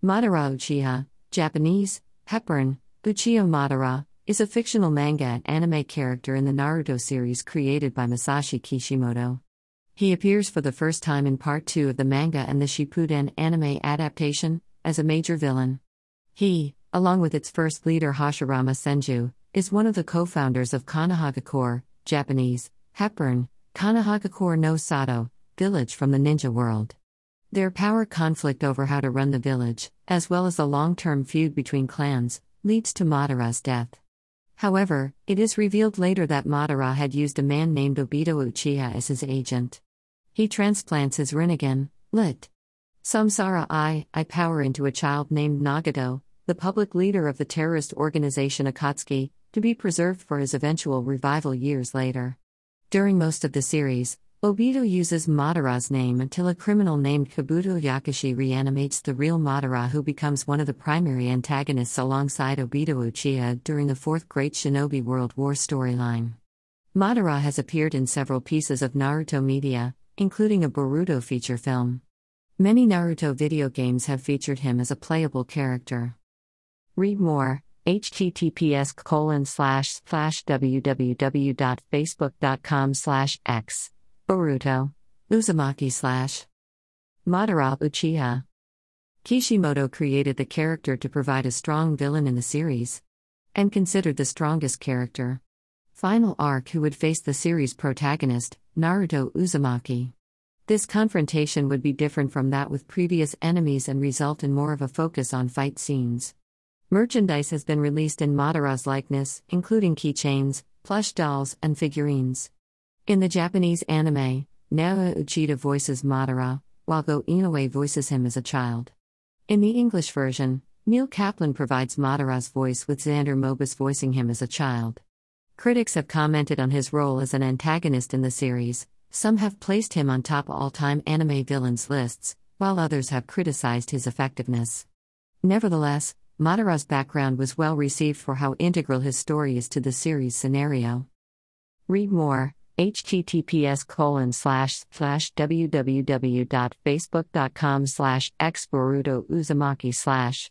Madara Uchiha, Japanese, Hepburn, Uchiha Madara, is a fictional manga and anime character in the Naruto series created by Masashi Kishimoto. He appears for the first time in Part 2 of the manga and the Shippuden anime adaptation, as a major villain. He, along with its first leader Hashirama Senju, is one of the co founders of Konohagakure, Japanese, Hepburn, Konohagakure no Sato, village from the ninja world. Their power conflict over how to run the village, as well as the long term feud between clans, leads to Madara's death. However, it is revealed later that Madara had used a man named Obito Uchiha as his agent. He transplants his Rinnegan, lit. Samsara I, I power into a child named Nagato, the public leader of the terrorist organization Akatsuki, to be preserved for his eventual revival years later. During most of the series, Obito uses Madara's name until a criminal named Kabuto Yakushi reanimates the real Madara, who becomes one of the primary antagonists alongside Obito Uchiha during the Fourth Great Shinobi World War storyline. Madara has appeared in several pieces of Naruto media, including a Boruto feature film. Many Naruto video games have featured him as a playable character. Read more https colon slash slash www.facebook.com slash x Boruto. Uzumaki slash. Madara Uchiha. Kishimoto created the character to provide a strong villain in the series. And considered the strongest character. Final arc who would face the series protagonist, Naruto Uzumaki. This confrontation would be different from that with previous enemies and result in more of a focus on fight scenes. Merchandise has been released in Madara's likeness, including keychains, plush dolls, and figurines. In the Japanese anime, Naoya Uchida voices Madara, while Go Inoue voices him as a child. In the English version, Neil Kaplan provides Madara's voice with Xander Mobus voicing him as a child. Critics have commented on his role as an antagonist in the series, some have placed him on top all time anime villains lists, while others have criticized his effectiveness. Nevertheless, Madara's background was well received for how integral his story is to the series scenario. Read more https colon slash slash www.facebook.com slash xboruto uzumaki slash